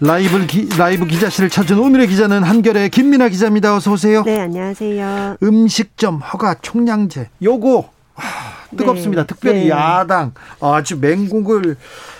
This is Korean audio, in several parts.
라이브 기, 라이브 기자실을 찾은 오늘의 기자는 한결의 김민아 기자입니다. 어서 오세요. 네, 안녕하세요. 음식점 허가 총량제 요거 아, 뜨겁습니다. 네, 특별히 네. 야당 아주 맹공을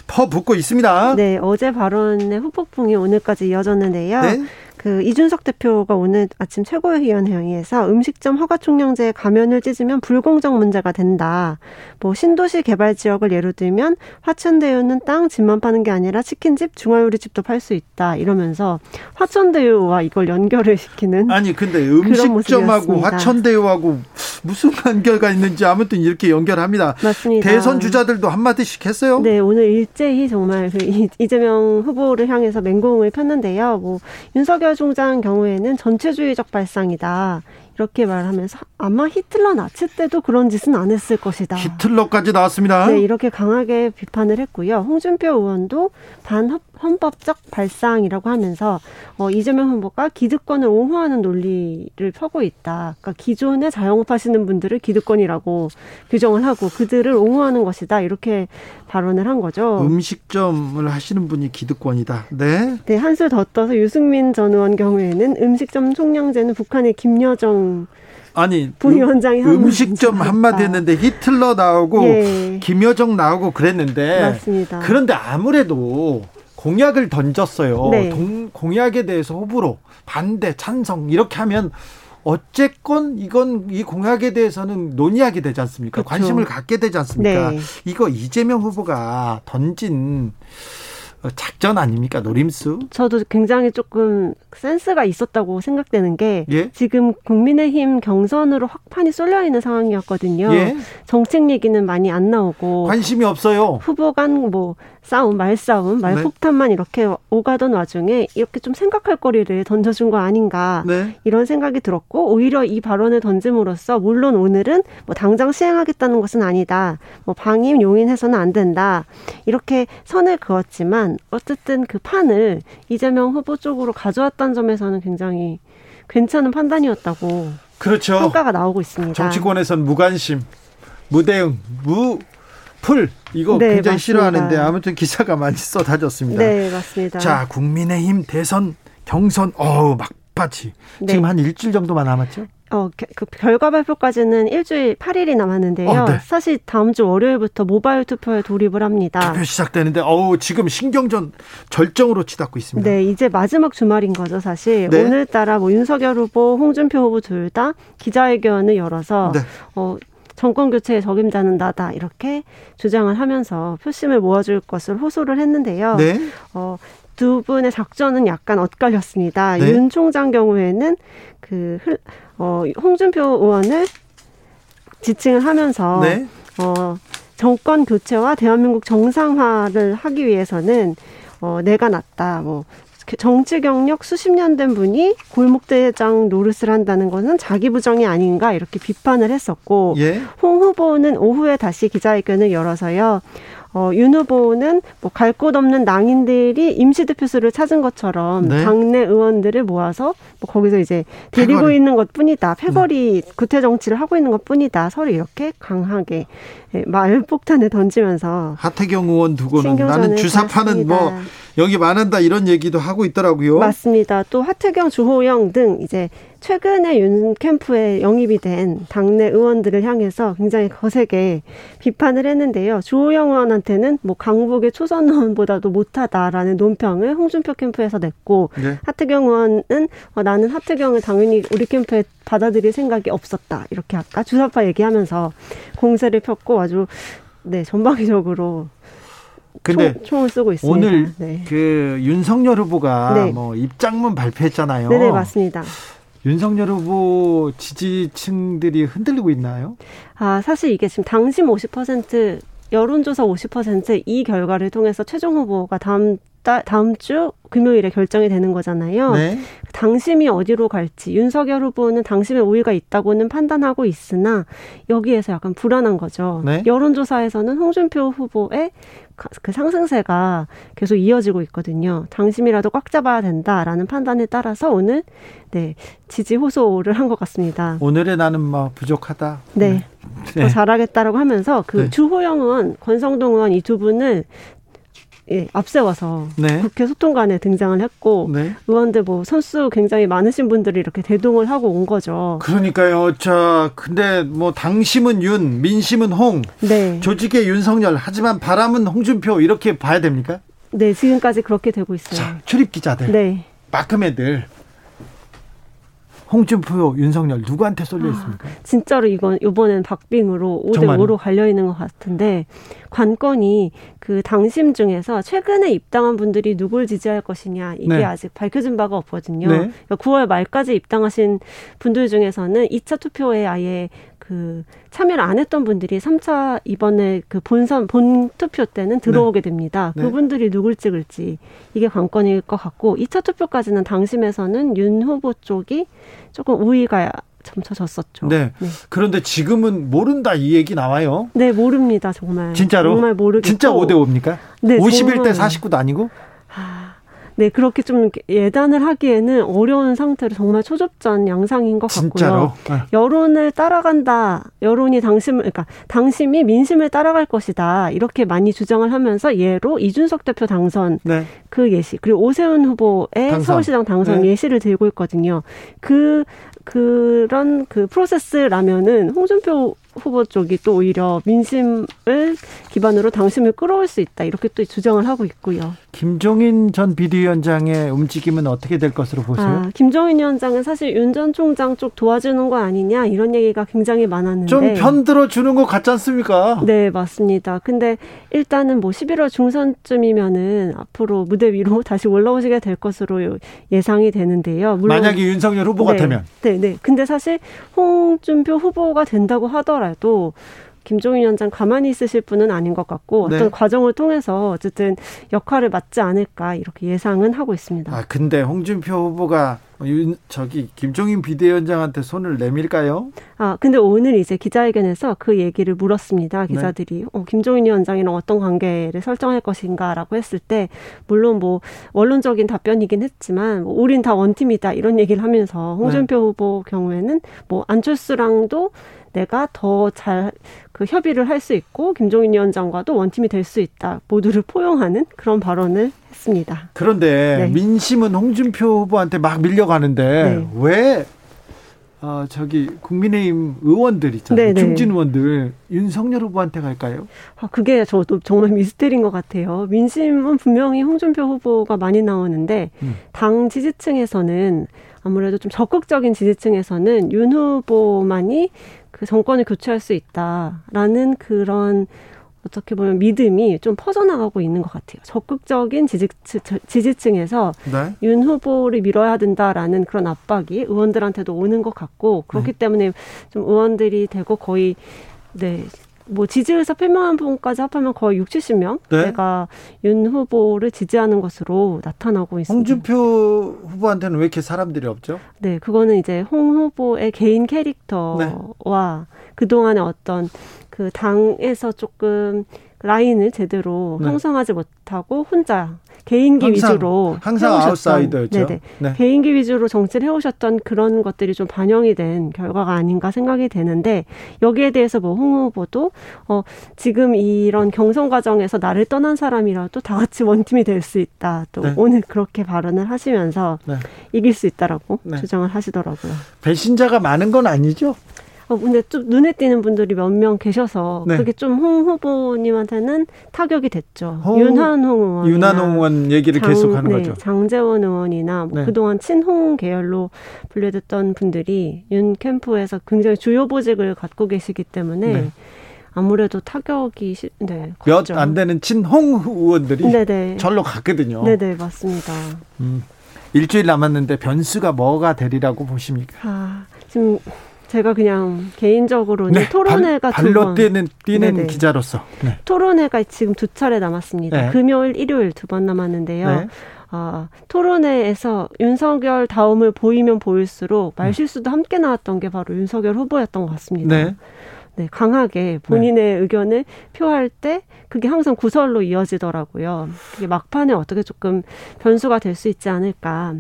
퍼붓고 있습니다. 네, 어제 발언의 후폭풍이 오늘까지 이어졌는데요. 네? 그 이준석 대표가 오늘 아침 최고위원 회의에서 음식점 허가 총량제 가면을 찢으면 불공정 문제가 된다. 뭐 신도시 개발 지역을 예로 들면 화천대유는 땅 집만 파는 게 아니라 치킨집, 중화요리집도 팔 수 있다. 이러면서 화천대유와 이걸 연결을 시키는 아니 근데 음식점하고 화천대유하고 무슨 관계가 있는지 아무튼 이렇게 연결합니다. 맞습니다. 대선 주자들도 한마디씩 했어요. 네, 오늘 일제히 정말 그 이재명 후보를 향해서 맹공을 폈는데요. 뭐 윤석열 총장 경우에는 전체주의적 발상이다. 이렇게 말하면서 아마 히틀러 나치 때도 그런 짓은 안 했을 것이다. 히틀러까지 나왔습니다. 네, 이렇게 강하게 비판을 했고요. 홍준표 의원도 반 헌법적 발상이라고 하면서 어, 이재명 후보가 기득권을 옹호하는 논리를 펴고 있다. 그러니까 기존에 자영업하시는 분들을 기득권이라고 규정을 하고 그들을 옹호하는 것이다. 이렇게 발언을 한 거죠. 음식점을 하시는 분이 기득권이다. 네. 네, 한술 더 떠서 유승민 전 의원 경우에는 음식점 총량제는 북한의 김여정 아니 부위원장이 음, 음식점 한마디 했는데 히틀러 나오고 예. 김여정 나오고 그랬는데 맞습니다. 그런데 아무래도 공약을 던졌어요. 네. 동, 공약에 대해서 호불호, 반대, 찬성 이렇게 하면 어쨌건 이건 이 공약에 대해서는 논의하게 되지 않습니까? 그렇죠. 관심을 갖게 되지 않습니까? 네. 이거 이재명 후보가 던진 작전 아닙니까 노림수? 저도 굉장히 조금 센스가 있었다고 생각되는 게 예? 지금 국민의힘 경선으로 확판이 쏠려 있는 상황이었거든요. 예? 정책 얘기는 많이 안 나오고 관심이 없어요. 후보 간뭐 싸움, 말싸움, 말폭탄만 네. 이렇게 오가던 와중에 이렇게 좀 생각할 거리를 던져준 거 아닌가 네. 이런 생각이 들었고 오히려 이 발언을 던짐으로써 물론 오늘은 뭐 당장 시행하겠다는 것은 아니다. 뭐 방임 용인해서는 안 된다. 이렇게 선을 그었지만 어쨌든 그 판을 이재명 후보 쪽으로 가져왔다는 점에서는 굉장히 괜찮은 판단이었다고 그렇죠. 평가가 나오고 있습니다. 정치권에선 무관심, 무대응, 무 풀 이거 네, 굉장히 맞습니다. 싫어하는데 아무튼 기사가 많이 쏟아졌습니다. 네, 맞습니다. 자, 국민의힘 대선 경선 어우 막바지. 네. 지금 한 일주일 정도만 남았죠? 어, 그 결과 발표까지는 일주일 8일이 남았는데요. 어, 네. 사실 다음 주 월요일부터 모바일 투표에 돌입을 합니다. 투표 시작되는데 어우, 지금 신경전 절정으로 치닫고 있습니다. 네, 이제 마지막 주말인 거죠, 사실. 네. 오늘따라 뭐 윤석열 후보, 홍준표 후보 둘 다 기자회견을 열어서 네. 어 정권 교체의 적임자는 나다 이렇게 주장을 하면서 표심을 모아줄 것을 호소를 했는데요. 네. 어, 두 분의 작전은 약간 엇갈렸습니다. 네. 윤 총장 경우에는 그 어, 홍준표 의원을 지칭을 하면서 네. 어, 정권 교체와 대한민국 정상화를 하기 위해서는 어, 내가 낫다. 뭐 정치 경력 수십 년 된 분이 골목대장 노릇을 한다는 것은 자기 부정이 아닌가 이렇게 비판을 했었고 예? 홍 후보는 오후에 다시 기자회견을 열어서요. 어, 윤 후보는 뭐 갈 곳 없는 낭인들이 임시대표수를 찾은 것처럼 네. 당내 의원들을 모아서 뭐 거기서 이제 데리고 패거리. 있는 것 뿐이다. 패거리 네. 구태 정치를 하고 있는 것 뿐이다. 서로 이렇게 강하게 예, 말폭탄을 던지면서 하태경 의원 두고는 나는 주사파는 뭐 여기 만한다 이런 얘기도 하고 있더라고요. 맞습니다. 또 하태경, 주호영 등 이제 최근에 윤 캠프에 영입이 된 당내 의원들을 향해서 굉장히 거세게 비판을 했는데요. 주호영 의원한테는 뭐 강북의 초선 의원보다도 못하다라는 논평을 홍준표 캠프에서 냈고 네. 하태경 의원은 어, 나는 하태경을 당연히 우리 캠프에 받아들일 생각이 없었다. 이렇게 아까 주사파 얘기하면서 공세를 폈고 아주 네 전방위적으로 근데 총, 을 쓰고 있습니다. 오늘 네. 그 윤석열 후보가 네. 뭐 입장문 발표했잖아요. 네, 맞습니다. 윤석열 후보 지지층들이 흔들리고 있나요? 아, 사실 이게 지금 당심 50% 여론조사 50%이 결과를 통해서 최종 후보가 다음 다음 주 금요일에 결정이 되는 거잖아요. 네. 당심이 어디로 갈지 윤석열 후보는 당심에 우위가 있다고는 판단하고 있으나 여기에서 약간 불안한 거죠. 네. 여론조사에서는 홍준표 후보의 그 상승세가 계속 이어지고 있거든요. 당심이라도 꽉 잡아야 된다라는 판단에 따라서 오늘 네 지지 호소를 한 것 같습니다. 오늘의 나는 뭐 부족하다. 네. 네. 더 잘하겠다라고 하면서 그 네. 주호영 의원, 권성동 의원 이 두 분을 예, 앞세워서 네. 국회 소통관에 등장을 했고 네. 의원들 뭐 선수 굉장히 많으신 분들이 이렇게 대동을 하고 온 거죠. 그러니까요. 자, 근데 뭐 당심은 윤, 민심은 홍, 네. 조직의 윤석열, 하지만 바람은 홍준표 이렇게 봐야 됩니까? 네, 지금까지 그렇게 되고 있어요. 자, 출입 기자들, 네. 마크매들 홍준표, 윤석열 누구한테 쏠려 있습니까? 아, 진짜로 이건 이번엔 박빙으로 5대 5로 갈려 있는 것 같은데 관건이 그 당심 중에서 최근에 입당한 분들이 누굴 지지할 것이냐 이게 네. 아직 밝혀진 바가 없거든요. 네. 그러니까 9월 말까지 입당하신 분들 중에서는 2차 투표에 아예 그 참여를 안 했던 분들이 3차 이번에 그 본선 본 투표 때는 들어오게 네. 됩니다. 네. 그분들이 누굴 찍을지 이게 관건일 것 같고 2차 투표까지는 당심에서는 윤 후보 쪽이 조금 우위가 점쳐졌었죠. 네. 네. 그런데 지금은 모른다 이 얘기 나와요. 네, 모릅니다. 정말. 진짜로? 정말 모르겠고. 진짜 5대 5입니까? 네. 51대 49도 아니고? 아, 네, 그렇게 좀 예단을 하기에는 어려운 상태로 정말 초접전 양상인 것 같고요. 네. 여론을 따라간다. 여론이 당심을 그러니까 당심이 민심을 따라갈 것이다. 이렇게 많이 주장을 하면서 예로 이준석 대표 당선 네. 그 예시 그리고 오세훈 후보의 당선. 서울시장 당선 네. 예시를 들고 있거든요. 그 그런 그 프로세스라면은 홍준표 후보 쪽이 또 오히려 민심을 기반으로 당심을 끌어올 수 있다 이렇게 또 주장을 하고 있고요. 김종인 전 비대위원장의 움직임은 어떻게 될 것으로 보세요? 아, 김종인 위원장은 사실 윤 전 총장 쪽 도와주는 거 아니냐 이런 얘기가 굉장히 많았는데 좀 편들어 주는 것 같지 않습니까? 네 맞습니다. 근데 일단은 뭐 11월 중선쯤이면은 앞으로 무대 위로 다시 올라오시게 될 것으로 예상이 되는데요. 물론 만약에 윤석열 후보가 네, 되면 네, 네. 근데 사실 홍준표 후보가 된다고 하더라도 김종인 위원장 가만히 있으실 분은 아닌 것 같고 어떤 네. 과정을 통해서 어쨌든 역할을 맡지 않을까 이렇게 예상은 하고 있습니다. 아 근데 홍준표 후보가 윤, 저기 김종인 비대위원장한테 손을 내밀까요? 아 근데 오늘 이제 기자회견에서 그 얘기를 물었습니다. 네. 기자들이 네. 어, 김종인 위원장이랑 어떤 관계를 설정할 것인가라고 했을 때 물론 뭐 원론적인 답변이긴 했지만 뭐 우린 다 원팀이다 이런 얘기를 하면서 홍준표 네. 후보 경우에는 뭐 안철수랑도 내가 더 잘 그 협의를 할 수 있고 김종인 위원장과도 원팀이 될 수 있다. 모두를 포용하는 그런 발언을 했습니다. 그런데 네. 민심은 홍준표 후보한테 막 밀려가는데 네. 왜 어, 저기 국민의힘 의원들 있잖아요. 네네. 네. 중진 의원들 윤석열 후보한테 갈까요? 아, 그게 저도 정말 미스테리인 것 같아요. 민심은 분명히 홍준표 후보가 많이 나오는데 음. 당 지지층에서는 아무래도 좀 적극적인 지지층에서는 윤 후보만이 그 정권을 교체할 수 있다라는 그런 어떻게 보면 믿음이 좀 퍼져나가고 있는 것 같아요. 적극적인 지지층, 지지층에서 네. 윤 후보를 밀어야 된다라는 그런 압박이 의원들한테도 오는 것 같고 그렇기 네. 때문에 좀 의원들이 되고 거의 네. 뭐 지지율에서 표명한 분까지 합하면 거의 6, 70명 네. 가윤 후보를 지지하는 것으로 나타나고 있습니다. 홍준표 후보한테는 왜 이렇게 사람들이 없죠? 네, 그거는 이제 홍 후보의 개인 캐릭터와 네. 그동안의 어떤 그 당에서 조금 라인을 제대로 네. 형성하지 못하고 혼자 개인기 항상, 위주로 항상 해오셨던, 아웃사이더죠. 네네. 네. 개인기 위주로 정치를 해오셨던 그런 것들이 좀 반영이 된 결과가 아닌가 생각이 되는데 여기에 대해서 뭐 홍 후보도 어 지금 이런 경선 과정에서 나를 떠난 사람이라도 다 같이 원팀이 될 수 있다. 또 네. 오늘 그렇게 발언을 하시면서 네. 이길 수 있다라고 네. 주장을 하시더라고요. 배신자가 많은 건 아니죠? 어, 근데 좀 눈에 띄는 분들이 몇 명 계셔서 네. 그게 좀 홍 후보님한테는 타격이 됐죠. 홍, 윤한홍 의원. 윤한홍 의원 얘기를 장, 계속 하는 네, 거죠. 장재원 의원이나 뭐 네. 그동안 친홍 계열로 분류됐던 분들이 윤 캠프에서 굉장히 주요 보직을 갖고 계시기 때문에 네. 아무래도 타격이 네, 몇안 되는 친홍 의원들이 네네. 절로 갔거든요. 네네 맞습니다. 음, 일주일 남았는데 변수가 뭐가 되리라고 보십니까? 아, 지금 제가 그냥 개인적으로 네, 토론회가 발, 로 뛰는 뛰는 네네. 기자로서 네. 토론회가 지금 두 차례 남았습니다. 네. 금요일, 일요일 두 번 남았는데요. 네. 아, 토론회에서 윤석열 다음을 보이면 보일수록 말실수도 함께 나왔던 게 바로 윤석열 후보였던 것 같습니다. 네. 네, 강하게 본인의 네. 의견을 표할 때 그게 항상 구설로 이어지더라고요. 그게 막판에 어떻게 조금 변수가 될 수 있지 않을까.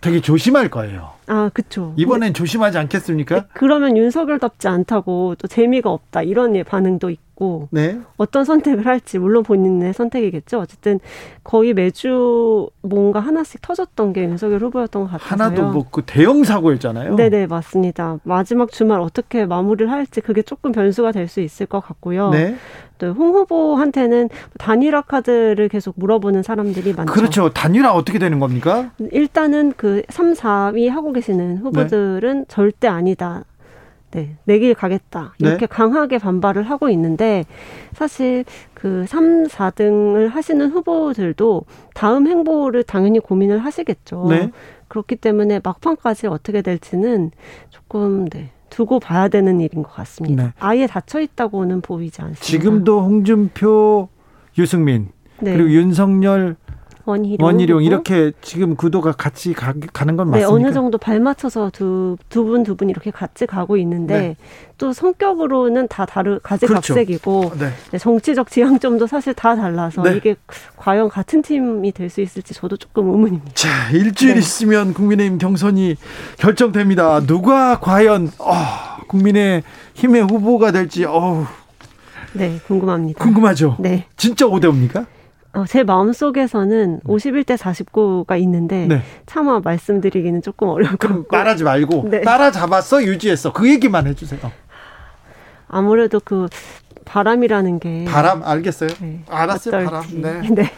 되게 조심할 거예요. 아, 그쵸. 이번엔 네. 조심하지 않겠습니까? 네, 그러면 윤석열답지 않다고 또 재미가 없다 이런 반응도 있고 네. 어떤 선택을 할지 물론 본인의 선택이겠죠. 어쨌든 거의 매주 뭔가 하나씩 터졌던 게 윤석열 후보였던 것 같아요. 하나도 뭐 그 대형 사고였잖아요. 네네 맞습니다. 마지막 주말 어떻게 마무리를 할지 그게 조금 변수가 될 수 있을 것 같고요. 네. 또홍 후보한테는 단일화 카드를 계속 물어보는 사람들이 많죠. 그렇죠. 단일화 어떻게 되는 겁니까? 일단은 그 3, 4위 하고 계시는 후보들은 네. 절대 아니다. 네, 내길 가겠다. 이렇게 네. 강하게 반발을 하고 있는데 사실 그 3, 4등을 하시는 후보들도 다음 행보를 당연히 고민을 하시겠죠. 네. 그렇기 때문에 막판까지 어떻게 될지는 조금 네. 두고 봐야 되는 일인 것 같습니다. 네. 아예 닫혀 있다고는 보이지 않습니다. 지금도 홍준표, 유승민 네. 그리고 윤석열 원희룡, 원희룡 이렇게 지금 구도가 같이 가, 는건 네, 맞습니까? 어느 정도 발맞춰서 두 두 분 두분 두 분 이렇게 같이 가고 있는데 네. 또 성격으로는 다 다르 가지각색이고 그렇죠. 네. 네, 정치적 지향점도 사실 다 달라서 네. 이게 과연 같은 팀이 될 수 있을지 저도 조금 의문입니다. 자 일주일 네. 있으면 국민의힘 경선이 결정됩니다. 누가 과연 어, 국민의 힘의 후보가 될지 어우. 네 궁금합니다. 궁금하죠. 네 진짜 5대 5입니까? 어, 제 마음속에서는 51대 49가 있는데 네. 차마 말씀드리기는 조금 어려울 것 같고. 말하지 말고 네. 따라잡았어 유지했어 그 얘기만 해주세요. 아무래도 그 바람이라는 게 바람 알겠어요. 네, 알았어요 어떨지. 바람. 네. 네.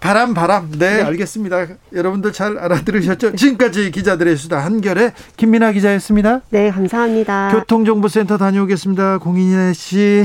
바람 바람 네, 네, 알겠습니다. 여러분들 잘 알아들으셨죠? 지금까지 기자들의 수다 한결의 김민아 기자였습니다. 네 감사합니다. 교통정보센터 다녀오겠습니다. 공인혜 씨.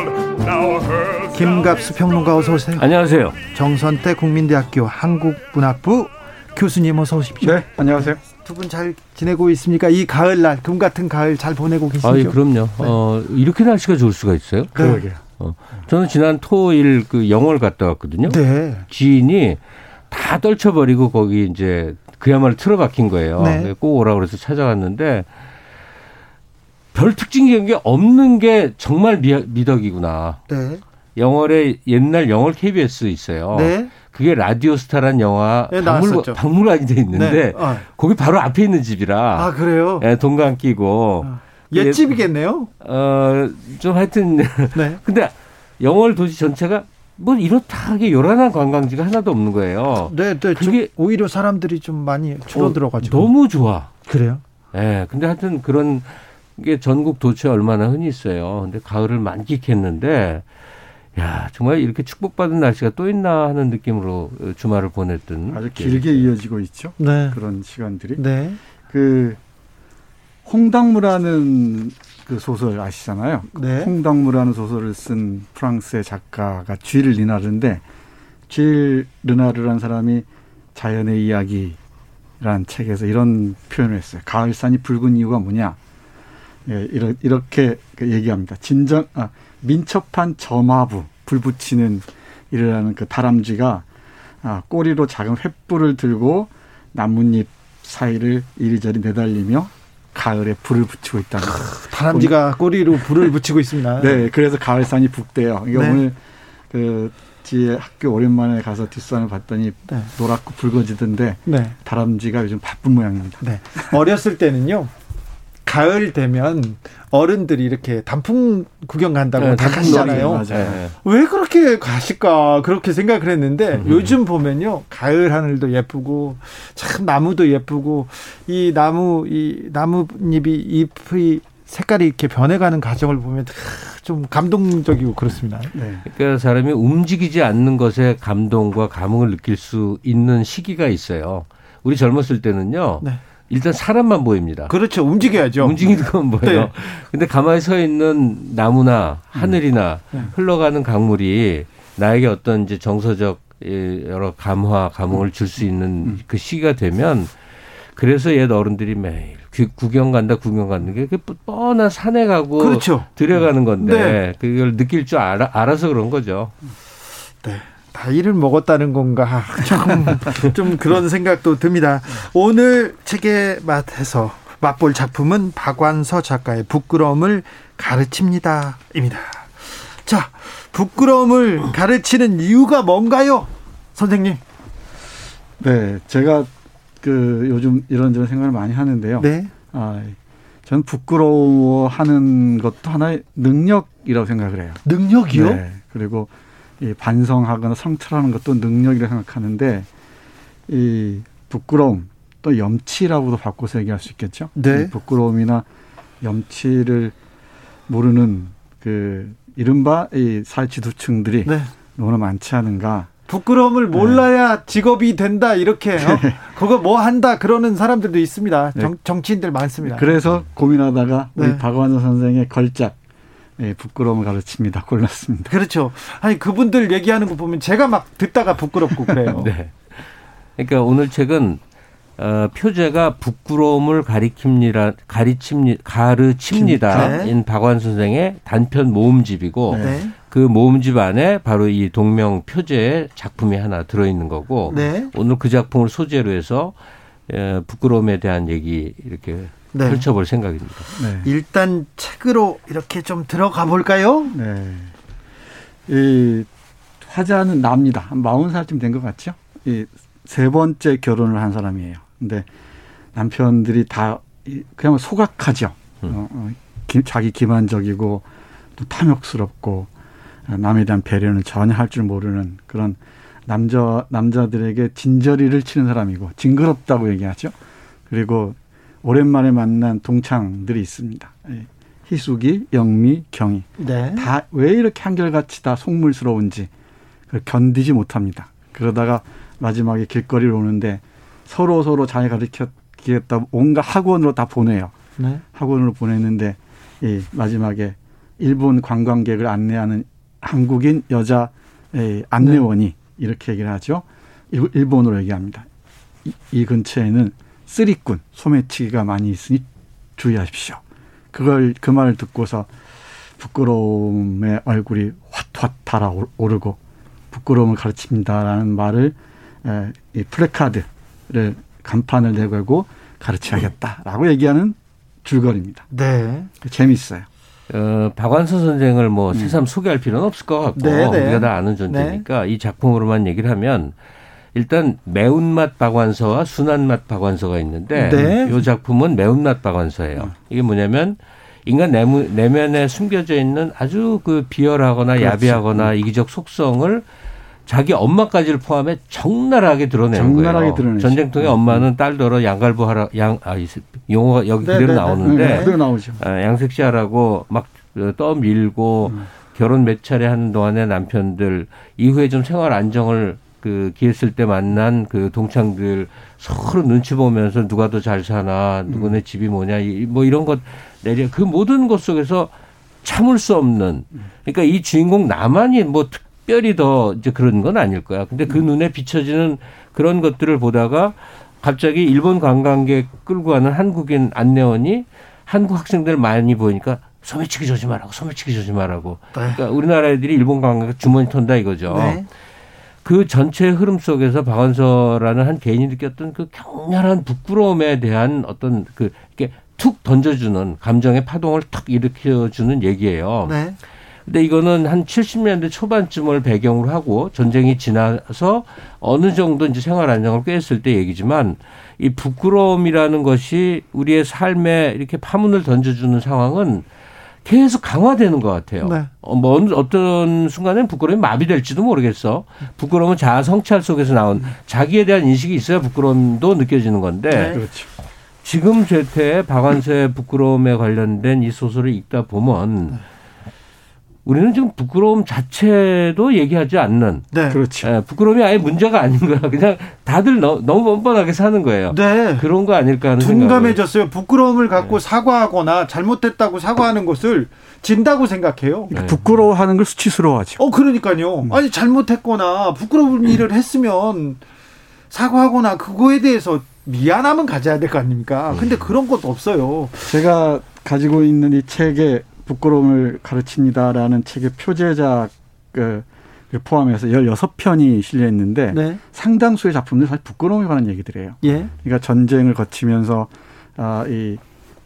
김갑수 평론가 어서 오세요. 안녕하세요. 정선태 국민대학교 한국문학부 교수님 어서 오십시오. 네, 안녕하세요. 두 분 잘 지내고 있습니까? 이 가을날, 금 같은 가을 잘 보내고 계시죠? 아, 그럼요. 네. 어, 이렇게 날씨가 좋을 수가 있어요? 그러게요. 어, 저는 지난 토일 그 영월 갔다 왔거든요. 네. 지인이 다 떨쳐버리고 거기 이제 그야말로 틀어박힌 거예요. 네. 꼭 오라 그래서 찾아갔는데 별 특징적인 게 없는 게 정말 미, 미덕이구나. 네. 영월에 옛날 영월 KBS 있어요. 네. 그게 라디오스타란 영화 네, 박물, 박물관이 돼 있는데 네. 어. 거기 바로 앞에 있는 집이라. 아 그래요? 예, 동강 끼고. 어. 옛집이겠네요. 어, 좀 하여튼. 네. 근데 영월 도시 전체가 뭐 이렇다하게 요란한 관광지가 하나도 없는 거예요. 네, 네. 그게 오히려 사람들이 좀 많이 줄어들어가지고. 어, 너무 좋아. 그래요? 예. 네, 근데 하여튼 그런 게 전국 도처에 얼마나 흔히 있어요. 근데 가을을 만끽했는데 야 정말 이렇게 축복받은 날씨가 또 있나 하는 느낌으로 주말을 보냈던 아주 길게 이어지고 있죠. 네. 그런 시간들이. 네. 그 홍당무라는 그 소설 아시잖아요. 네. 홍당무라는 소설을 쓴 프랑스의 작가가 쥐 르나르인데 쥐 르나르라는 사람이 자연의 이야기라는 책에서 이런 표현을 했어요. 가을산이 붉은 이유가 뭐냐? 예, 이렇게 그 얘기합니다. 진정 아, 민첩한 점화부 불 붙이는 이라는 그 다람쥐가 아, 꼬리로 작은 횃불을 들고 나뭇잎 사이를 이리저리 내달리며 가을에 불을 붙이고 있다는 거예요. 다람쥐가 꼬리로 불을 붙이고 있습니다. 네, 그래서 가을산이 북대요. 이게 네. 오늘 그 지에 학교 오랜만에 가서 뒷산을 봤더니 네. 노랗고 붉어지던데 네. 다람쥐가 요즘 바쁜 모양입니다. 네. 어렸을 때는요. 가을 되면 어른들이 이렇게 단풍 구경 간다고 네, 다 가시잖아요. 네. 왜 그렇게 가실까 그렇게 생각을 했는데 음. 요즘 보면요 가을 하늘도 예쁘고 참 나무도 예쁘고 이 나무 이 나뭇잎이 잎의 색깔이 이렇게 변해가는 과정을 보면 좀 감동적이고 그렇습니다. 네. 그러니까 사람이 움직이지 않는 것에 감동과 감흥을 느낄 수 있는 시기가 있어요. 우리 젊었을 때는요. 네. 일단 사람만 보입니다. 그렇죠. 움직여야죠. 움직이는 건 보여요. 네. 근데 가만히 서 있는 나무나 하늘이나 네. 흘러가는 강물이 나에게 어떤 이제 정서적 여러 감화, 감흥을 줄 수 있는 음. 그 시기가 되면 그래서 옛 어른들이 매일 구경 간다, 구경 가는 게 뻔한 산에 가고 그렇죠. 들여가는 건데 네. 그걸 느낄 줄 알아, 알아서 그런 거죠. 네. 나이를 먹었다는 건가 좀, 좀 그런 생각도 듭니다. 오늘 책의 맛에서 맛볼 작품은 박완서 작가의 부끄러움을 가르칩니다입니다. 자, 부끄러움을 가르치는 이유가 뭔가요, 선생님? 네, 제가 그 요즘 이런저런 생각을 많이 하는데요. 네. 아, 저는 부끄러워하는 것도 하나의 능력이라고 생각을 해요. 능력이요? 네. 그리고 이 반성하거나 성찰하는 것도 능력이라고 생각하는데 이 부끄러움 또 염치라고도 바꿔서 얘기할 수 있겠죠. 네. 부끄러움이나 염치를 모르는 그 이른바 이 사회지도층들이 네. 너무나 많지 않은가. 부끄러움을 네. 몰라야 네. 직업이 된다 이렇게 어? 그거 뭐 한다 그러는 사람들도 있습니다. 정, 네. 정치인들 많습니다. 그래서 고민하다가 우리 네. 박완서 선생의 걸작 예, 부끄러움을 가르칩니다. 골랐습니다. 그렇죠. 아니 그분들 얘기하는 거 보면 제가 막 듣다가 부끄럽고 그래요. 네. 그러니까 오늘 책은 어, 표제가 부끄러움을 가리킵니다. 가르칩니 가르칩니다. 인 박완 선생의 단편 모음집이고 네. 그 모음집 안에 바로 이 동명 표제의 작품이 하나 들어 있는 거고 네. 오늘 그 작품을 소재로 해서 에, 부끄러움에 대한 얘기 이렇게 네. 펼쳐볼 생각입니다. 네. 일단 책으로 이렇게 좀 들어가 볼까요? 네. 이 화자는 납니다. 한 40살쯤 된 것 같죠? 이 세 번째 결혼을 한 사람이에요. 근데 남편들이 다 그냥 소각하죠. 음. 어, 어, 기, 자기 기만적이고 또 탐욕스럽고 남에 대한 배려는 전혀 할 줄 모르는 그런 남자 남자들에게 진저리를 치는 사람이고 징그럽다고 얘기하죠. 그리고 오랜만에 만난 동창들이 있습니다. 예. 희숙이, 영미, 경희. 네. 다 왜 이렇게 한결같이 다 속물스러운지 견디지 못합니다. 그러다가 마지막에 길거리를 오는데 서로 서로 잘 가르쳤겠다 온갖 학원으로 다 보내요. 네. 학원으로 보냈는데 이 마지막에 일본 관광객을 안내하는 한국인 여자 안내원이 네. 이렇게 얘기를 하죠. 일본어로 얘기합니다. 이, 이 근처에는 쓰리꾼, 소매치기가 많이 있으니 주의하십시오. 그걸 그 말을 듣고서 부끄러움의 얼굴이 확확 달아오르고 부끄러움을 가르칩니다라는 말을 에, 이 플래카드를 간판을 내걸고 가르쳐야겠다라고 얘기하는 줄거리입니다. 네. 재밌어요. 어, 박완서 선생을 뭐 음. 새삼 소개할 필요는 없을 것 같고 네, 네. 우리가 다 아는 존재니까 네. 이 작품으로만 얘기를 하면 일단 매운맛 박완서와 순한맛 박완서가 있는데 네. 이 작품은 매운맛 박완서예요. 이게 뭐냐면 인간 내무, 내면 에 숨겨져 있는 아주 그 비열하거나 그렇지. 야비하거나 이기적 속성을 자기 엄마까지를 포함해 적나라하게 드러내는 적나라하게 거예요. 전쟁통의 음. 엄마는 딸더러 양갈부 하라 양 아, 용어가 여기 네, 그대로 네, 네. 나오는데 네, 그대로 나오죠. 아, 양색시하라고 막 떠밀고 음. 결혼 몇 차례 하는 동안에 남편들 이후에 좀 생활 안정을 그 기했을 때 만난 그 동창들 서로 눈치 보면서 누가 더 잘 사나 누구네 음. 집이 뭐냐 뭐 이런 것 내려 그 모든 것 속에서 참을 수 없는 그러니까 이 주인공 나만이 뭐 특별히 더 이제 그런 건 아닐 거야. 근데 그 음. 눈에 비춰지는 그런 것들을 보다가 갑자기 일본 관광객 끌고 가는 한국인 안내원이 한국 학생들 많이 보니까 소매치기 조심하라고 소매치기 조심하라고. 네. 그러니까 우리나라 애들이 일본 관광객 주머니 턴다 이거죠. 네. 그 전체의 흐름 속에서 박원서라는 한 개인이 느꼈던 그 격렬한 부끄러움에 대한 어떤 그 이렇게 툭 던져주는 감정의 파동을 탁 일으켜주는 얘기예요. 네. 근데 이거는 한 70년대 초반쯤을 배경으로 하고 전쟁이 지나서 어느 정도 이제 생활 안정을 깼을 때 얘기지만 이 부끄러움이라는 것이 우리의 삶에 이렇게 파문을 던져주는 상황은 계속 강화되는 것 같아요. 네. 어, 뭐 어떤 순간엔 부끄러움이 마비될지도 모르겠어. 부끄러움은 자아 성찰 속에서 나온 자기에 대한 인식이 있어야 부끄러움도 느껴지는 건데. 네. 그렇죠. 지금 제태 박완서의 부끄러움에 관련된 이 소설을 읽다 보면 우리는 지금 부끄러움 자체도 얘기하지 않는. 네. 그렇죠. 예, 부끄러움이 아예 문제가 아닌 거야. 그냥 다들 너, 무 뻔뻔하게 사는 거예요. 네. 그런 거 아닐까 하는 둔감해졌어요. 부끄러움을 갖고 네. 사과하거나 잘못됐다고 사과하는 것을 진다고 생각해요. 네. 부끄러워하는 걸 수치스러워하죠. 어, 그러니까요. 음. 아니, 잘못했거나 부끄러운 음. 일을 했으면 사과하거나 그거에 대해서 미안함은 가져야 될 거 아닙니까? 근데 그런 것도 없어요. 제가 가지고 있는 이 책에 부끄러움을 가르칩니다라는 책의 표제작 그 포함해서 16편이 실려 있는데 네. 상당수의 작품들이 사실 부끄러움에 관한 얘기들이에요. 예. 그러니까 전쟁을 거치면서 아, 이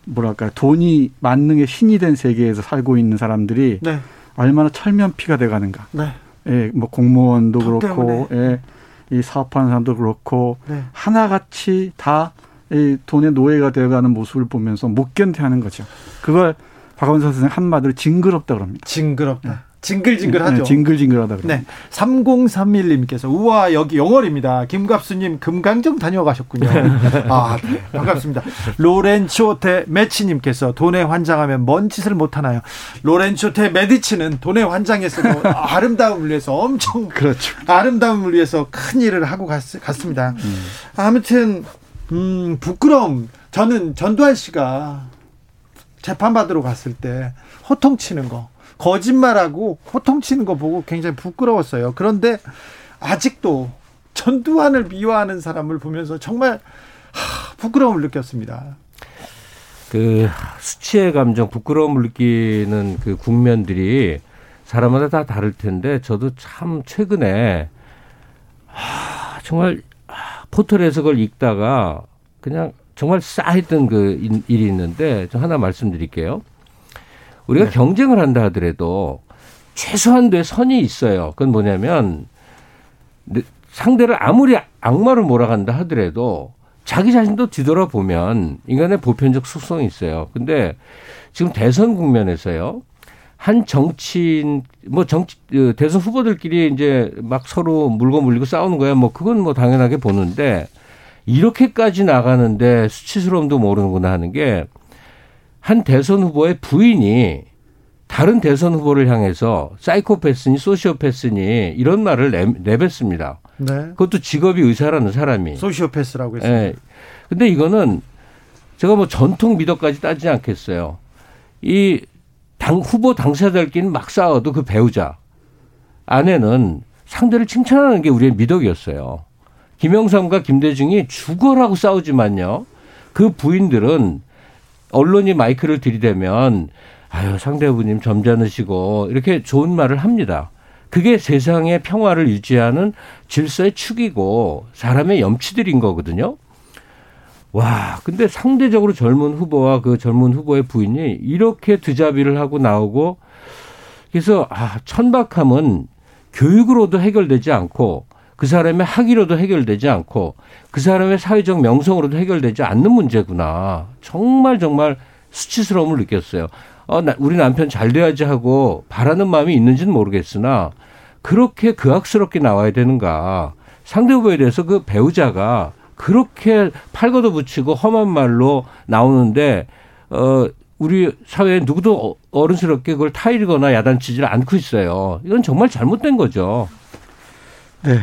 뭐랄까 돈이 만능의 신이 된 세계에서 살고 있는 사람들이 네. 얼마나 철면피가 돼 가는가. 네. 예, 뭐 공무원도 그렇고 예, 이 사업하는 사람도 그렇고 네. 하나같이 다 이 돈의 노예가 되어가는 모습을 보면서 못 견뎌하는 거죠. 그걸 박원석 선생 한마디로 징그럽다 그럽니다. 징그럽다. 네. 징글징글하죠. 네, 징글징글하다. 그럽니다. 네. 3031님께서 우와 여기 영월입니다. 김갑수님 금강정 다녀가셨군요. 아 네. 반갑습니다. 로렌초 테 메치님께서 돈에 환장하면 뭔 짓을 못 하나요? 로렌초 테 메디치는 돈에 환장해서도 아름다움을 위해서 엄청 그렇죠. 아름다움을 위해서 큰 일을 하고 갔, 습니다 음. 아무튼 음, 부끄러움. 저는 전두환 씨가 재판받으러 갔을 때 호통치는 거, 거짓말하고 호통치는 거 보고 굉장히 부끄러웠어요. 그런데 아직도 전두환을 미워하는 사람을 보면서 정말 하, 부끄러움을 느꼈습니다. 그 수치의 감정, 부끄러움을 느끼는 그 국면들이 사람마다 다 다를 텐데 저도 참 최근에 하, 정말 포털에서 그걸 읽다가 그냥 정말 싸했던 그 일이 있는데 좀 하나 말씀드릴게요. 우리가 네. 경쟁을 한다 하더라도 최소한도의 선이 있어요. 그건 뭐냐면 상대를 아무리 악마를 몰아간다 하더라도 자기 자신도 뒤돌아보면 인간의 보편적 속성이 있어요. 근데 지금 대선 국면에서요. 한 정치인 뭐 정치 그 대선 후보들끼리 이제 막 서로 물고 물리고 싸우는 거야. 뭐 그건 뭐 당연하게 보는데 이렇게까지 나가는데 수치스러움도 모르는구나 하는 게 한 대선 후보의 부인이 다른 대선 후보를 향해서 사이코패스니 소시오패스니 이런 말을 내, 내뱉습니다. 네. 그것도 직업이 의사라는 사람이. 소시오패스라고 했습니다. 네. 근데 이거는 제가 뭐 전통 미덕까지 따지지 않겠어요. 이 당, 후보 당사자들끼리 막 싸워도 그 배우자 아내는 상대를 칭찬하는 게 우리의 미덕이었어요. 김영삼과 김대중이 죽어라고 싸우지만요. 그 부인들은 언론이 마이크를 들이대면 아유 상대부님 점잖으시고 이렇게 좋은 말을 합니다. 그게 세상의 평화를 유지하는 질서의 축이고 사람의 염치들인 거거든요. 와, 근데 상대적으로 젊은 후보와 그 젊은 후보의 부인이 이렇게 드자비를 하고 나오고 그래서 아, 천박함은 교육으로도 해결되지 않고 그 사람의 학위로도 해결되지 않고 그 사람의 사회적 명성으로도 해결되지 않는 문제구나. 정말 정말 수치스러움을 느꼈어요. 어, 나, 우리 남편 잘 돼야지 하고 바라는 마음이 있는지는 모르겠으나 그렇게 그악스럽게 나와야 되는가. 상대 후보에 대해서 그 배우자가 그렇게 팔 걷어 붙이고 험한 말로 나오는데, 어, 우리 사회에 누구도 어른스럽게 그걸 타일거나 야단치지를 않고 있어요. 이건 정말 잘못된 거죠. 네.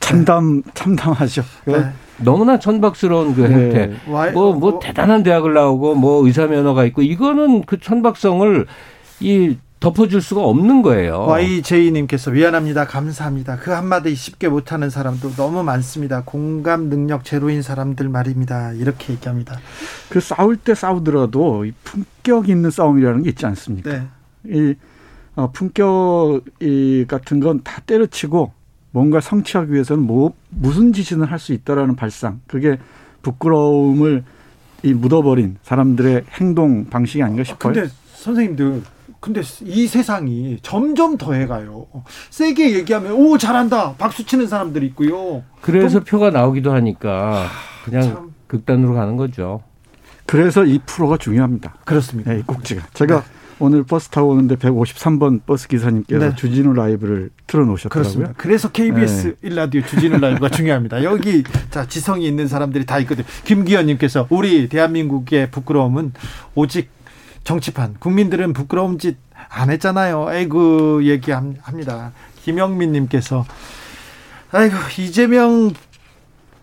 참담 참담하죠. 네. 너무나 천박스러운 그 행태. 네. 뭐, 뭐 대단한 대학을 나오고 뭐 의사 면허가 있고 이거는 그 천박성을 이 덮어줄 수가 없는 거예요. YJ님께서 미안합니다. 감사합니다. 그 한마디 쉽게 못하는 사람도 너무 많습니다. 공감 능력 제로인 사람들 말입니다. 이렇게 얘기합니다. 그 싸울 때 싸우더라도 이 품격 있는 싸움이라는 게 있지 않습니까? 네. 이 어, 품격 이 같은 건 다 때려치고 뭔가 성취하기 위해서는 뭐 무슨 짓이든 할 수 있다라는 발상. 그게 부끄러움을 이 묻어버린 사람들의 행동 방식이 아닌가 싶어요. 근데 선생님들 근데 이 세상이 점점 더해가요. 세게 얘기하면 오 잘한다 박수 치는 사람들이 있고요. 그래서 또, 표가 나오기도 하니까 그냥 참. 극단으로 가는 거죠. 그래서 이 프로가 중요합니다. 그렇습니다. 네, 이 꼭지가. 제가 네. 오늘 버스 타고 오는데 153번 버스 기사님께서 네. 주진우 라이브를 틀어놓으셨더라고요. 그렇습니다. 그래서 KBS 네. 1라디오 주진우 라이브가 중요합니다. 여기 자 지성이 있는 사람들이 다 있거든요. 김기현님께서 우리 대한민국의 부끄러움은 오직 정치판 국민들은 부끄러운 짓안 했잖아요. 아이고 얘기합니다. 김영민님께서 아이고 이재명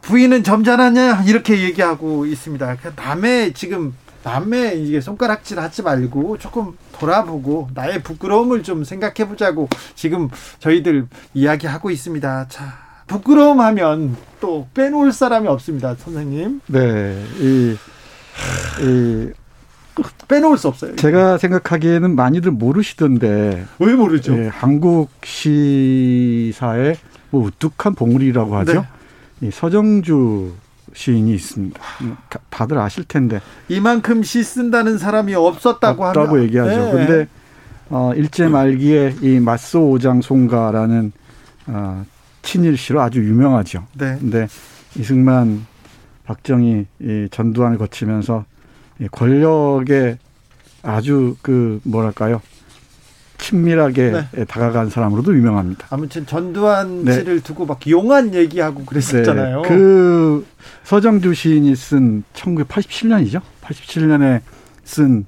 부인은 점잖았냐 이렇게 얘기하고 있습니다. 그 남의 지금 남의 이게 손가락질 하지 말고 조금 돌아보고 나의 부끄러움을 좀 생각해 보자고 지금 저희들 이야기하고 있습니다. 자, 부끄러움 하면 또 빼놓을 사람이 없습니다, 선생님. 네. 이, 이 빼놓을 수 없어요. 제가 생각하기에는 많이들 모르시던데. 왜 모르죠? 예, 한국 시사의 뭐 우뚝한 봉우리라고 하죠. 네. 이 서정주 시인이 있습니다. 다들 아실 텐데. 이만큼 시 쓴다는 사람이 없었다고 없다고 하면. 얘기하죠. 네. 근데 어, 일제 말기에 이 맞소 오장 송가라는 어, 친일 시로 아주 유명하죠. 네. 근데 이승만, 박정희 이 전두환을 거치면서 권력에 아주 그 뭐랄까요 친밀하게 네. 다가간 사람으로도 유명합니다. 아무튼 전두환 네. 씨를 두고 막 용한 얘기하고 그랬었잖아요. 네. 그 서정주 시인이 쓴 1987년이죠. 87년에 쓴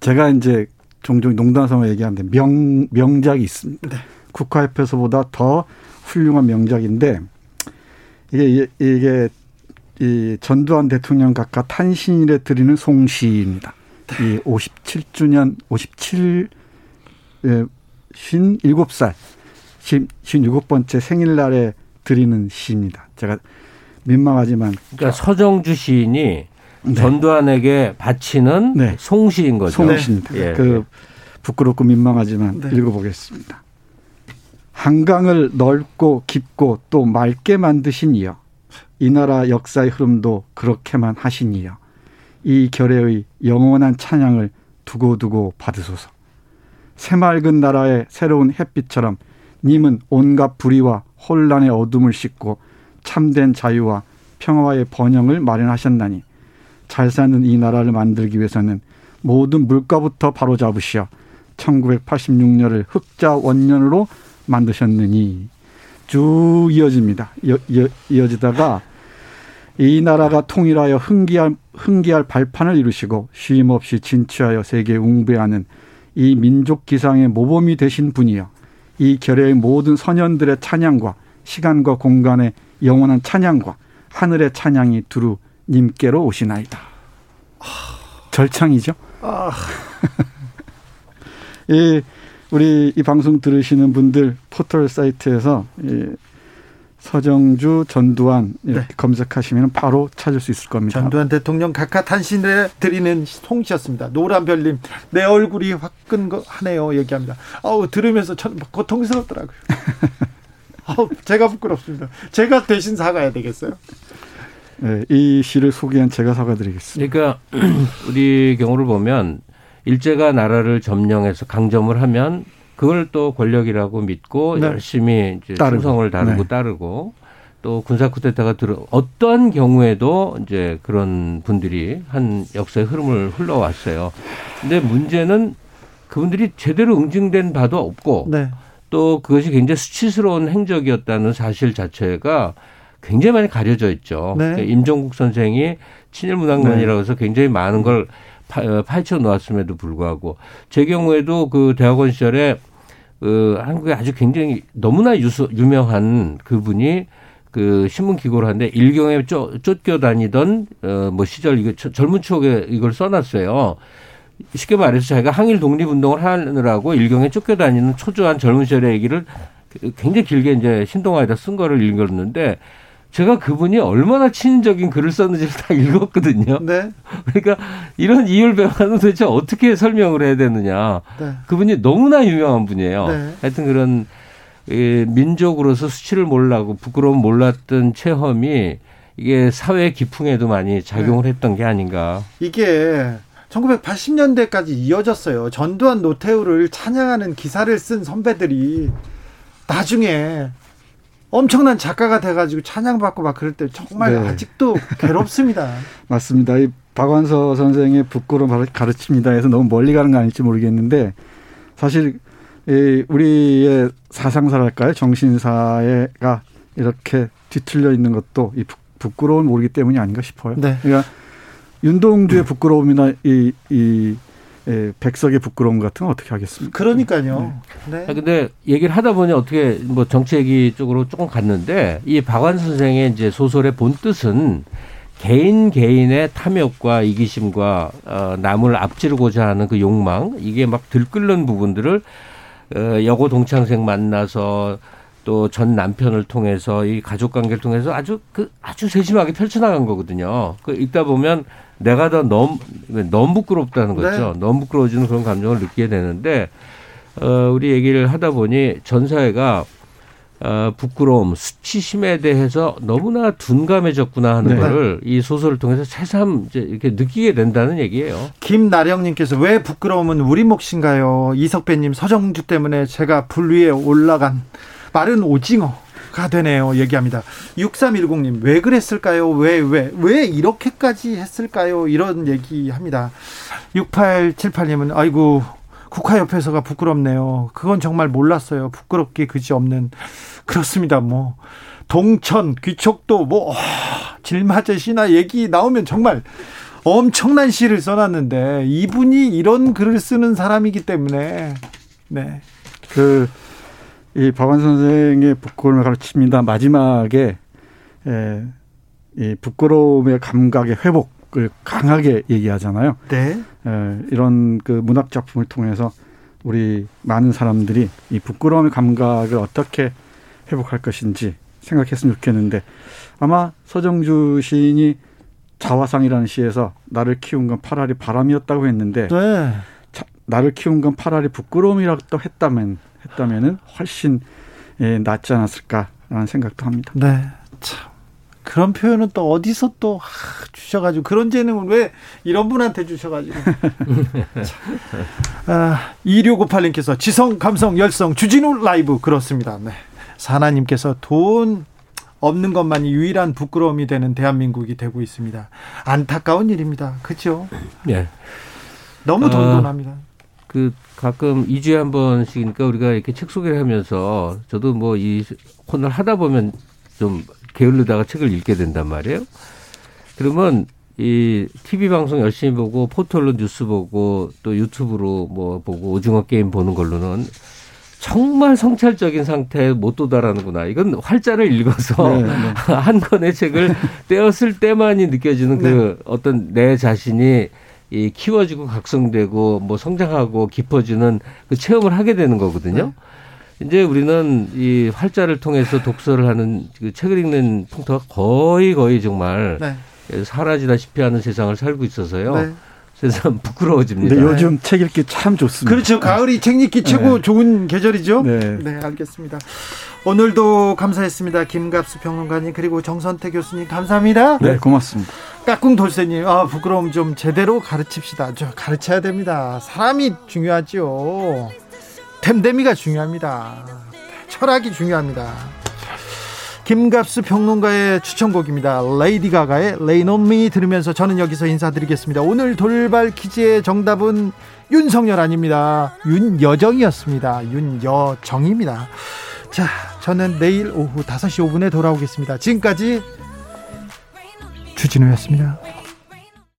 제가 이제 종종 농담 삼아 얘기하는데 명 명작이 있습니다. 네. 국화협회서보다 더 훌륭한 명작인데 이게 이게 이 전두환 대통령 각하 탄신일에 드리는 송시입니다. 이 57주년 57 예, 57살 57번째 생일날에 드리는 시입니다. 제가 민망하지만 그러니까 서정주 시인이 네. 전두환에게 바치는 네. 송시인 거죠. 송시입니다. 네. 그 부끄럽고 민망하지만 네. 읽어보겠습니다. 한강을 넓고 깊고 또 맑게 만드신 이여 이 나라 역사의 흐름도 그렇게만 하시니요. 이 결의의 영원한 찬양을 두고두고 받으소서. 새맑은 나라의 새로운 햇빛처럼 님은 온갖 불의와 혼란의 어둠을 씻고 참된 자유와 평화의 번영을 마련하셨나니 잘 사는 이 나라를 만들기 위해서는 모든 물가부터 바로 잡으시어 1986년을 흑자 원년으로 만드셨느니 쭉 이어집니다. 이어, 이어, 이어지다가 이 나라가 통일하여 흥기할, 흥기할 발판을 이루시고 쉼 없이 진취하여 세계에 웅배하는 이 민족 기상의 모범이 되신 분이여 이 결의의 모든 선현들의 찬양과 시간과 공간의 영원한 찬양과 하늘의 찬양이 두루 님께로 오시나이다. 절창이죠. 아. 이 우리 이 방송 들으시는 분들 포털 사이트에서 이 서정주, 전두환 이렇게 네. 검색하시면 바로 찾을 수 있을 겁니다. 전두환 대통령 각하 탄신에 드리는 송시였습니다. 노란별님 내 얼굴이 화끈하네요 얘기합니다. 아우 들으면서 전 고통스럽더라고요. 아우 제가 부끄럽습니다. 제가 대신 사과해야 되겠어요. 네, 이 시를 소개한 제가 사과드리겠습니다. 그러니까 우리 경우를 보면 일제가 나라를 점령해서 강점을 하면 그걸 또 권력이라고 믿고 네. 열심히 이제 따르고. 충성을 다르고 네. 따르고 또 군사 쿠데타가 들어 어떠한 경우에도 이제 그런 분들이 한 역사의 흐름을 흘러왔어요. 근데 문제는 그분들이 제대로 응징된 바도 없고 네. 또 그것이 굉장히 수치스러운 행적이었다는 사실 자체가 굉장히 많이 가려져 있죠. 네. 그러니까 임종국 선생이 친일문학만이라고 해서 굉장히 많은 걸 어, 파헤쳐 놓았음에도 불구하고 제 경우에도 그 대학원 시절에 그 한국에 아주 굉장히 너무나 유수, 유명한 그분이 그 신문 기고를 하는데 일경에 쫓, 쫓겨 다니던 어뭐 시절 이거 젊은 추억에 이걸 써놨어요. 쉽게 말해서 자기가 항일 독립 운동을 하느라고 일경에 쫓겨 다니는 초조한 젊은 시절의 얘기를 굉장히 길게 이제 신동아에다 쓴 거를 읽었는데 제가 그분이 얼마나 친인적인 글을 썼는지를 다 읽었거든요. 네. 그러니까 이런 이율배반은 도대체 어떻게 설명을 해야 되느냐. 네. 그분이 너무나 유명한 분이에요. 네. 하여튼 그런 이 민족으로서 수치를 몰라고 부끄러움 몰랐던 체험이 이게 사회 기풍에도 많이 작용을 네. 했던 게 아닌가. 이게 1980년대까지 이어졌어요. 전두환 노태우를 찬양하는 기사를 쓴 선배들이 나중에 엄청난 작가가 돼가지고 찬양받고 막 그럴 때 정말 네. 아직도 괴롭습니다. 맞습니다. 이 박완서 선생의 부끄러움 가르칩니다 해서 너무 멀리 가는 거 아닐지 모르겠는데 사실 이 우리의 사상사랄까요? 정신사회가 이렇게 뒤틀려 있는 것도 이 부끄러움을 모르기 때문이 아닌가 싶어요. 네. 그러니까 윤동주의 부끄러움이나 이, 이 예, 백석의 부끄러움 같은 건 어떻게 하겠습니까? 그러니까요. 네. 네. 근데 얘기를 하다 보니 어떻게 뭐 정치 얘기 쪽으로 조금 갔는데 이 박완 선생의 이제 소설의 본 뜻은 개인 개인의 탐욕과 이기심과 어, 남을 앞지르고자 하는 그 욕망 이게 막 들끓는 부분들을 어, 여고 동창생 만나서 또 전 남편을 통해서 이 가족 관계를 통해서 아주 그 아주 세심하게 펼쳐나간 거거든요. 그 읽다 보면 내가 더 너무 너무 부끄럽다는 거죠. 네. 너무 부끄러워지는 그런 감정을 느끼게 되는데 어, 우리 얘기를 하다 보니 전 사회가 어, 부끄러움, 수치심에 대해서 너무나 둔감해졌구나 하는 네. 거를 이 소설을 통해서 새삼 이제 이렇게 느끼게 된다는 얘기예요. 김나령님께서 왜 부끄러움은 우리 몫인가요? 이석배님 서정주 때문에 제가 불 위에 올라간 마른 오징어. 가 되네요. 얘기합니다. 6310님, 왜 그랬을까요? 왜, 왜, 왜 이렇게까지 했을까요? 이런 얘기 합니다. 6878님은, 아이고, 국화협회서가 부끄럽네요. 그건 정말 몰랐어요. 부끄럽게 그지 없는. 그렇습니다. 뭐, 동천, 귀촉도, 뭐, 질맞의 시나 얘기 나오면 정말 엄청난 시를 써놨는데, 이분이 이런 글을 쓰는 사람이기 때문에, 네. 그, 이 박완 선생의 부끄러움을 가르칩니다. 마지막에 에, 이 부끄러움의 감각의 회복을 강하게 얘기하잖아요. 네. 에, 이런 그 문학 작품을 통해서 우리 많은 사람들이 이 부끄러움의 감각을 어떻게 회복할 것인지 생각했으면 좋겠는데 아마 서정주 시인이 자화상이라는 시에서 나를 키운 건 파라리 바람이었다고 했는데 네. 자, 나를 키운 건 파라리 부끄러움이라고 했다면 했다면은 훨씬 예, 낫지 않았을까라는 생각도 합니다. 네. 참. 그런 표현은 또 어디서 또 하, 주셔가지고 그런 재능을 왜 이런 분한테 주셔가지고 아, 2658님께서 지성 감성 열성 주진우 라이브 그렇습니다. 네. 사나님께서 돈 없는 것만이 유일한 부끄러움이 되는 대한민국이 되고 있습니다. 안타까운 일입니다. 그렇죠? 네. 너무 돈돈합니다. 어, 그 가끔 2주에 한 번씩이니까 우리가 이렇게 책 소개를 하면서 저도 뭐 이 코너를 하다 보면 좀 게을르다가 책을 읽게 된단 말이에요. 그러면 이 TV 방송 열심히 보고 포털로 뉴스 보고 또 유튜브로 뭐 보고 오징어 게임 보는 걸로는 정말 성찰적인 상태에 못 도달하는구나. 이건 활자를 읽어서 네, 네. 한 권의 책을 떼었을 때만이 느껴지는 그 네. 어떤 내 자신이 이 키워지고 각성되고 뭐 성장하고 깊어지는 그 체험을 하게 되는 거거든요. 네. 이제 우리는 이 활자를 통해서 독서를 하는 그 책을 읽는 풍토가 거의 거의 정말 네. 사라지다시피 하는 세상을 살고 있어서요. 네. 세상 부끄러워집니다. 요즘 책 읽기 참 좋습니다. 그렇죠. 가을이 책 읽기 최고 네. 좋은 계절이죠. 네. 네, 알겠습니다. 오늘도 감사했습니다. 김갑수 평론가님 그리고 정선태 교수님 감사합니다. 네, 고맙습니다. 까꿍 돌쇠님, 아 부끄러움 좀 제대로 가르칩시다. 저 가르쳐야 됩니다. 사람이 중요하지요. 댐댐이가 중요합니다. 철학이 중요합니다. 김갑수 평론가의 추천곡입니다. 레이디 가가의 on Me 들으면서 저는 여기서 인사드리겠습니다. 오늘 돌발 퀴즈의 정답은 윤석열 아닙니다. 윤여정이었습니다. 윤여정입니다. 자, 저는 내일 오후 5시 5분에 돌아오겠습니다. 지금까지 주진우였습니다.